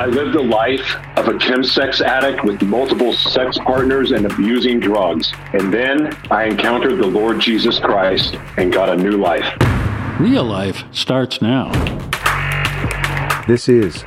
I lived the life of a chemsex addict with multiple sex partners and abusing drugs. And then I encountered the Lord Jesus Christ and got a new life. Real life starts now. This is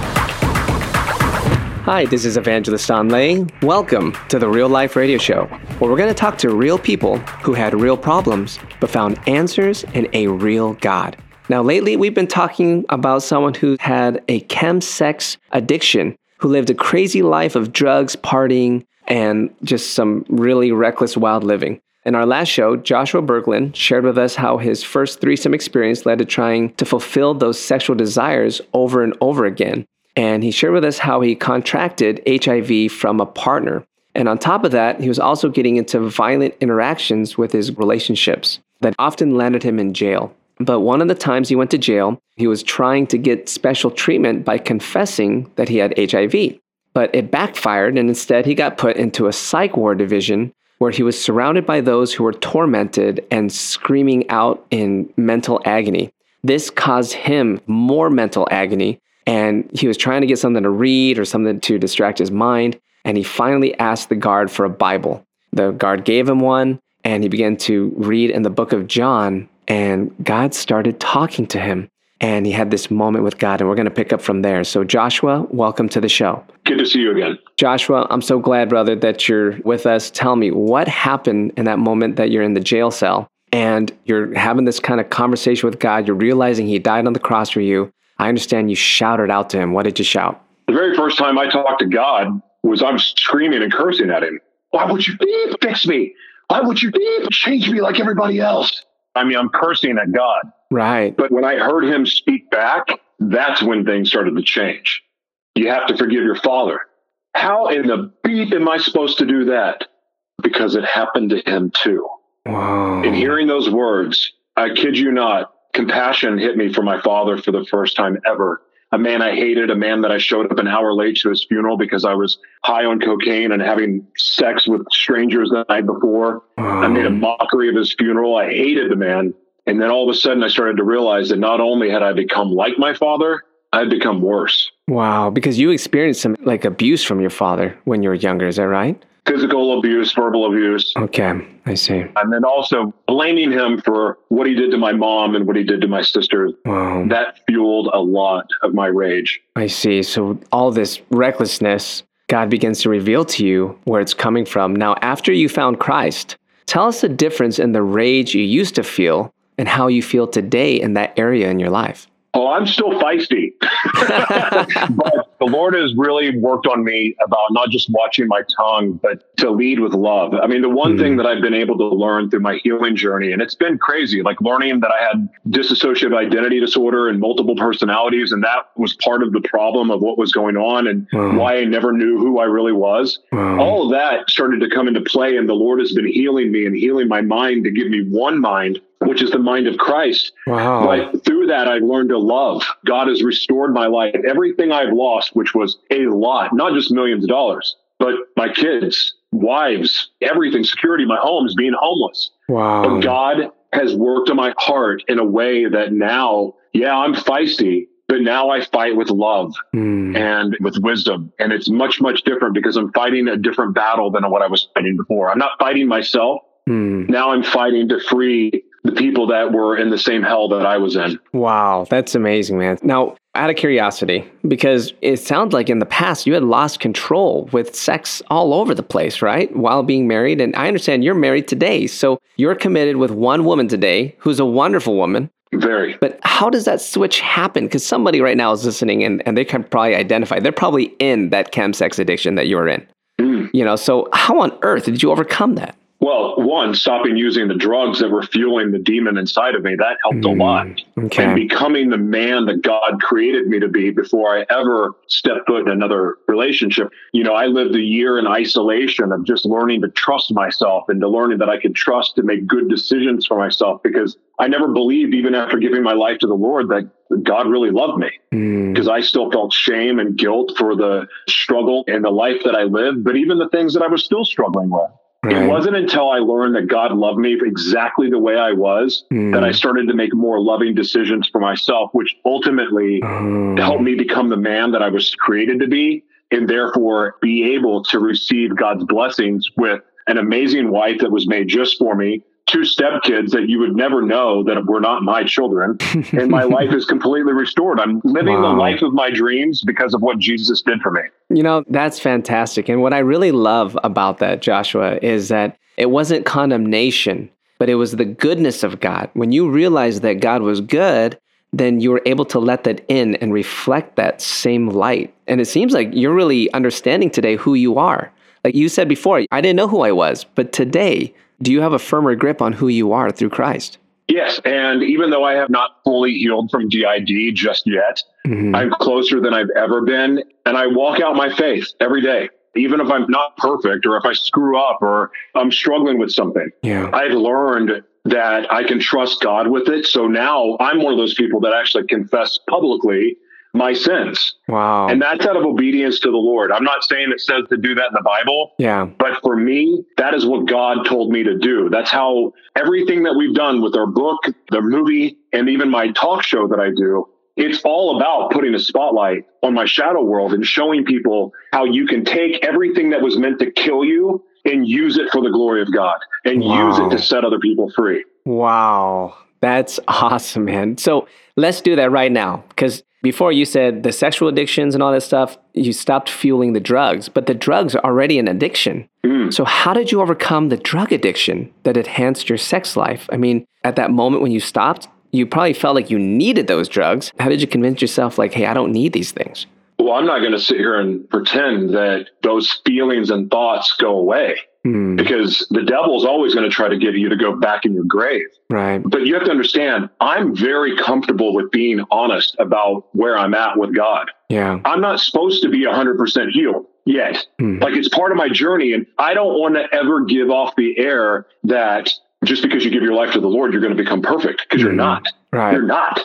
Hi, this is Evangelist Anh Le. Welcome to the Real Life Radio Show, where we're going to talk to real people who had real problems but found answers in a real God. Now, lately, we've been talking about someone who had a chemsex addiction, who lived a crazy life of drugs, partying, and just some really reckless, wild living. In our last show, Joshua Berglan shared with us how his first threesome experience led to trying to fulfill those sexual desires over and over again. And he shared with us how he contracted HIV from a partner. And on top of that, he was also getting into violent interactions with his relationships that often landed him in jail. But one of the times he went to jail, he was trying to get special treatment by confessing that he had HIV. But it backfired, and instead he got put into a psych ward division where he was surrounded by those who were tormented and screaming out in mental agony. This caused him more mental agony and he was trying to get something to read or something to distract his mind. And he finally asked the guard for a Bible. The guard gave him one, and he began to read in the book of John. And God started talking to him. And he had this moment with God, and we're going to pick up from there. So, Joshua, welcome to the show. Good to see you again. Joshua, I'm so glad, brother, that you're with us. Tell me what happened in that moment that you're in the jail cell and you're having this kind of conversation with God. You're realizing He died on the cross for you. I understand you shouted out to him. What did you shout? The very first time I talked to God was I was screaming and cursing at him. Why would you beep fix me? Why would you beep change me like everybody else? I mean, I'm cursing at God. Right. But when I heard him speak back, that's when things started to change. You have to forgive your father. How in the beep am I supposed to do that? Because it happened to him too. Wow. In hearing those words, I kid you not, compassion hit me for my father for the first time ever. A man I hated, a man that I showed up an hour late to his funeral because I was high on cocaine and having sex with strangers the night before. I made a um. mockery of his funeral. I hated the man. And then all of a sudden, I started to realize that not only had I become like my father, I had become worse. Wow. Because you experienced some like abuse from your father when you were younger. Is that right? Physical abuse, verbal abuse. Okay. I see. And then also blaming him for what he did to my mom and what he did to my sisters. Wow. That fueled a lot of my rage. I see. So all this recklessness, God begins to reveal to you where it's coming from. Now, after you found Christ, tell us the difference in the rage you used to feel and how you feel today in that area in your life. Oh, I'm still feisty. but the Lord has really worked on me about not just watching my tongue, but to lead with love. I mean, the one Mm-hmm. thing that I've been able to learn through my healing journey, and it's been crazy, like learning that I had dissociative identity disorder and multiple personalities. And that was part of the problem of what was going on and Wow. why I never knew who I really was. Wow. All of that started to come into play. And the Lord has been healing me and healing my mind to give me one mind, which is the mind of Christ. Wow. But through that, I've learned to love. God has restored my life. Everything I've lost, which was a lot, not just millions of dollars, but my kids, wives, everything, security, my homes, being homeless. Wow. But God has worked on my heart in a way that now, yeah, I'm feisty, but now I fight with love Mm. and with wisdom. And it's much, much different because I'm fighting a different battle than what I was fighting before. I'm not fighting myself. Mm. Now I'm fighting to free the people that were in the same hell that I was in. Wow, that's amazing, man. Now, out of curiosity, because it sounds like in the past you had lost control with sex all over the place, right? While being married. And I understand you're married today. So you're committed with one woman today who's a wonderful woman. Very. But how does that switch happen? Because somebody right now is listening and, and they can probably identify. They're probably in that chemsex addiction that you're in. Mm. You know, so how on earth did you overcome that? Well, one, stopping using the drugs that were fueling the demon inside of me, that helped mm, a lot. Okay. And becoming the man that God created me to be before I ever stepped foot in another relationship. You know, I lived a year in isolation of just learning to trust myself and to learning that I could trust to make good decisions for myself because I never believed, even after giving my life to the Lord, that God really loved me because mm. I still felt shame and guilt for the struggle and the life that I lived, but even the things that I was still struggling with. Right. It wasn't until I learned that God loved me exactly the way I was mm. that I started to make more loving decisions for myself, which ultimately oh. helped me become the man that I was created to be and therefore be able to receive God's blessings with an amazing wife that was made just for me, two stepkids that you would never know that were not my children. and my life is completely restored. I'm living wow. the life of my dreams because of what Jesus did for me. You know, that's fantastic. And what I really love about that, Joshua, is that it wasn't condemnation, but it was the goodness of God. When you realized that God was good, then you were able to let that in and reflect that same light. And it seems like you're really understanding today who you are. Like you said before, I didn't know who I was, but today do you have a firmer grip on who you are through Christ? Yes. And even though I have not fully healed from DID just yet, mm-hmm. I'm closer than I've ever been. And I walk out my faith every day, even if I'm not perfect or if I screw up or I'm struggling with something. Yeah. I've learned that I can trust God with it. So now I'm one of those people that actually confess publicly my sins. Wow. And that's out of obedience to the Lord. I'm not saying it says to do that in the Bible. Yeah. But for me, that is what God told me to do. That's how everything that we've done with our book, the movie, and even my talk show that I do, it's all about putting a spotlight on my shadow world and showing people how you can take everything that was meant to kill you and use it for the glory of God and wow. use it to set other people free. Wow. That's awesome, man. So let's do that right now because before you said the sexual addictions and all that stuff, you stopped fueling the drugs, but the drugs are already an addiction. Mm. So, how did you overcome the drug addiction that enhanced your sex life? I mean, at that moment when you stopped, you probably felt like you needed those drugs. How did you convince yourself, like, hey, I don't need these things? Well, I'm not going to sit here and pretend that those feelings and thoughts go away. Hmm. Because the devil's always going to try to get you to go back in your grave. Right. But you have to understand, I'm very comfortable with being honest about where I'm at with God. Yeah. I'm not supposed to be 100% healed yet. Hmm. Like it's part of my journey. And I don't want to ever give off the air that just because you give your life to the Lord, you're going to become perfect because you're hmm. not. Right. You're not.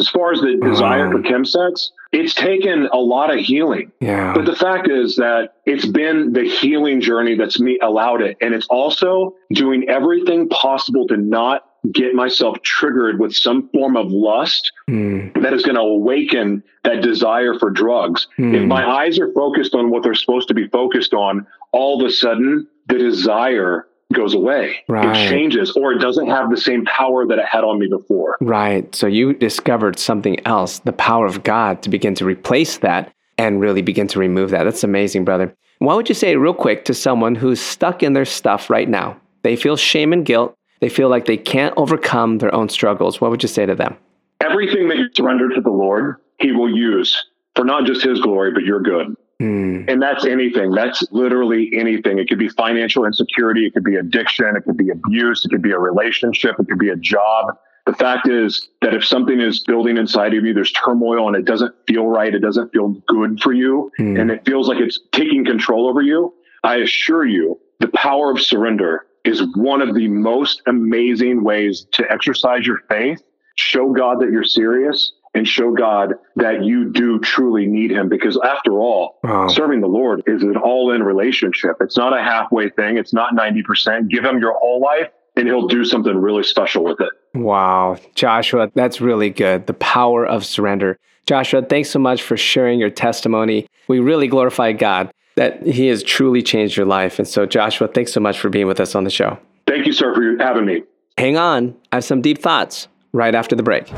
As far as the desire for chemsex, it's taken a lot of healing. Yeah. But the fact is that it's been the healing journey that's me allowed it. And it's also doing everything possible to not get myself triggered with some form of lust mm. that is going to awaken that desire for drugs. Mm. If my eyes are focused on what they're supposed to be focused on, all of a sudden the desire goes away. Right. It changes or it doesn't have the same power that it had on me before. Right. So you discovered something else, the power of God to begin to replace that and really begin to remove that. That's amazing, brother. Why would you say, real quick, to someone who's stuck in their stuff right now? They feel shame and guilt. They feel like they can't overcome their own struggles. What would you say to them? Everything that you surrender to the Lord, He will use for not just His glory, but your good. Mm. And that's anything. That's literally anything. It could be financial insecurity. It could be addiction. It could be abuse. It could be a relationship. It could be a job. The fact is that if something is building inside of you, there's turmoil and it doesn't feel right. It doesn't feel good for you. Mm. And it feels like it's taking control over you. I assure you, the power of surrender is one of the most amazing ways to exercise your faith, show God that you're serious, and show God that you do truly need him. Because after all, wow. serving the Lord is an all in relationship. It's not a halfway thing. It's not 90%. Give him your whole life and he'll do something really special with it. Wow. Joshua, that's really good. The power of surrender. Joshua, thanks so much for sharing your testimony. We really glorify God that he has truly changed your life. And so, Joshua, thanks so much for being with us on the show. Thank you, sir, for having me. Hang on. I have some deep thoughts right after the break.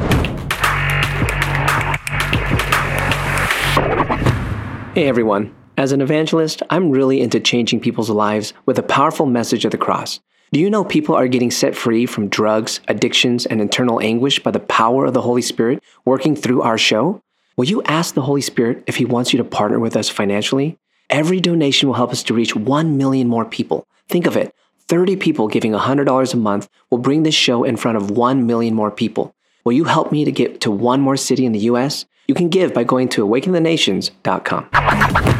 Hey everyone. As an evangelist, I'm really into changing people's lives with a powerful message of the cross. Do you know people are getting set free from drugs, addictions, and internal anguish by the power of the Holy Spirit working through our show? Will you ask the Holy Spirit if He wants you to partner with us financially? Every donation will help us to reach 1 million more people. Think of it 30 people giving $100 a month will bring this show in front of 1 million more people. Will you help me to get to one more city in the US? You can give by going to awakenthenations.com.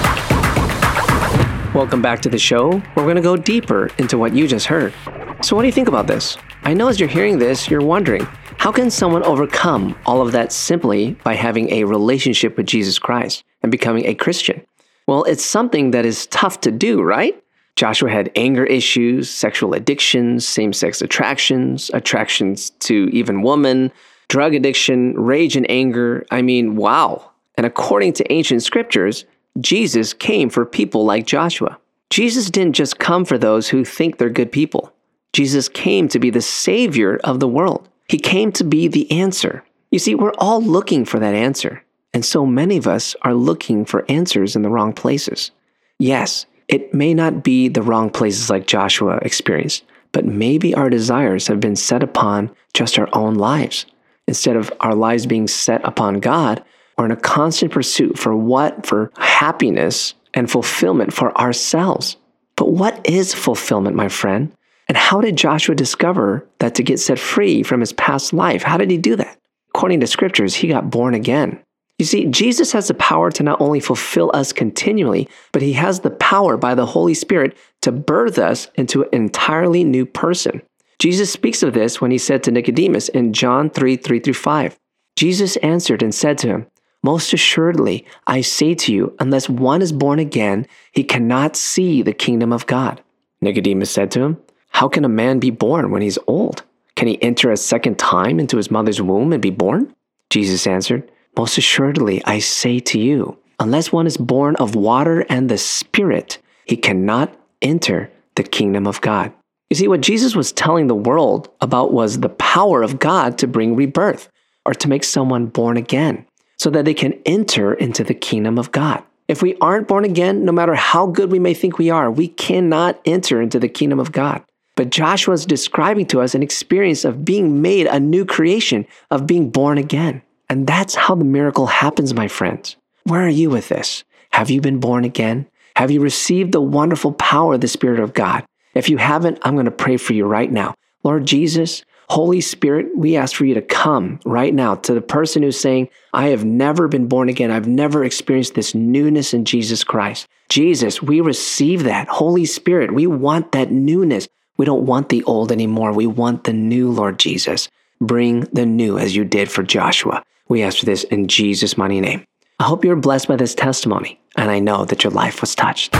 Welcome back to the show. We're going to go deeper into what you just heard. So, what do you think about this? I know as you're hearing this, you're wondering how can someone overcome all of that simply by having a relationship with Jesus Christ and becoming a Christian? Well, it's something that is tough to do, right? Joshua had anger issues, sexual addictions, same sex attractions, attractions to even women, drug addiction, rage and anger. I mean, wow. And according to ancient scriptures, Jesus came for people like Joshua. Jesus didn't just come for those who think they're good people. Jesus came to be the Savior of the world. He came to be the answer. You see, we're all looking for that answer. And so many of us are looking for answers in the wrong places. Yes, it may not be the wrong places like Joshua experienced, but maybe our desires have been set upon just our own lives. Instead of our lives being set upon God, we're in a constant pursuit for what? For happiness and fulfillment for ourselves. But what is fulfillment, my friend? And how did Joshua discover that to get set free from his past life? How did he do that? According to scriptures, he got born again. You see, Jesus has the power to not only fulfill us continually, but he has the power by the Holy Spirit to birth us into an entirely new person. Jesus speaks of this when he said to Nicodemus in John 3 3 through 5. Jesus answered and said to him, most assuredly, I say to you, unless one is born again, he cannot see the kingdom of God. Nicodemus said to him, How can a man be born when he's old? Can he enter a second time into his mother's womb and be born? Jesus answered, Most assuredly, I say to you, unless one is born of water and the Spirit, he cannot enter the kingdom of God. You see, what Jesus was telling the world about was the power of God to bring rebirth or to make someone born again so that they can enter into the kingdom of God. If we aren't born again, no matter how good we may think we are, we cannot enter into the kingdom of God. But Joshua is describing to us an experience of being made a new creation, of being born again. And that's how the miracle happens, my friends. Where are you with this? Have you been born again? Have you received the wonderful power of the Spirit of God? If you haven't, I'm going to pray for you right now. Lord Jesus, Holy Spirit, we ask for you to come right now to the person who's saying, I have never been born again. I've never experienced this newness in Jesus Christ. Jesus, we receive that. Holy Spirit, we want that newness. We don't want the old anymore. We want the new, Lord Jesus. Bring the new as you did for Joshua. We ask for this in Jesus' mighty name. I hope you're blessed by this testimony, and I know that your life was touched.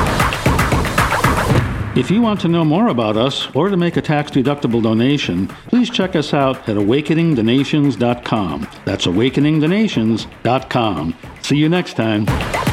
If you want to know more about us or to make a tax deductible donation, please check us out at awakeningthenations.com. That's awakeningthenations.com. See you next time.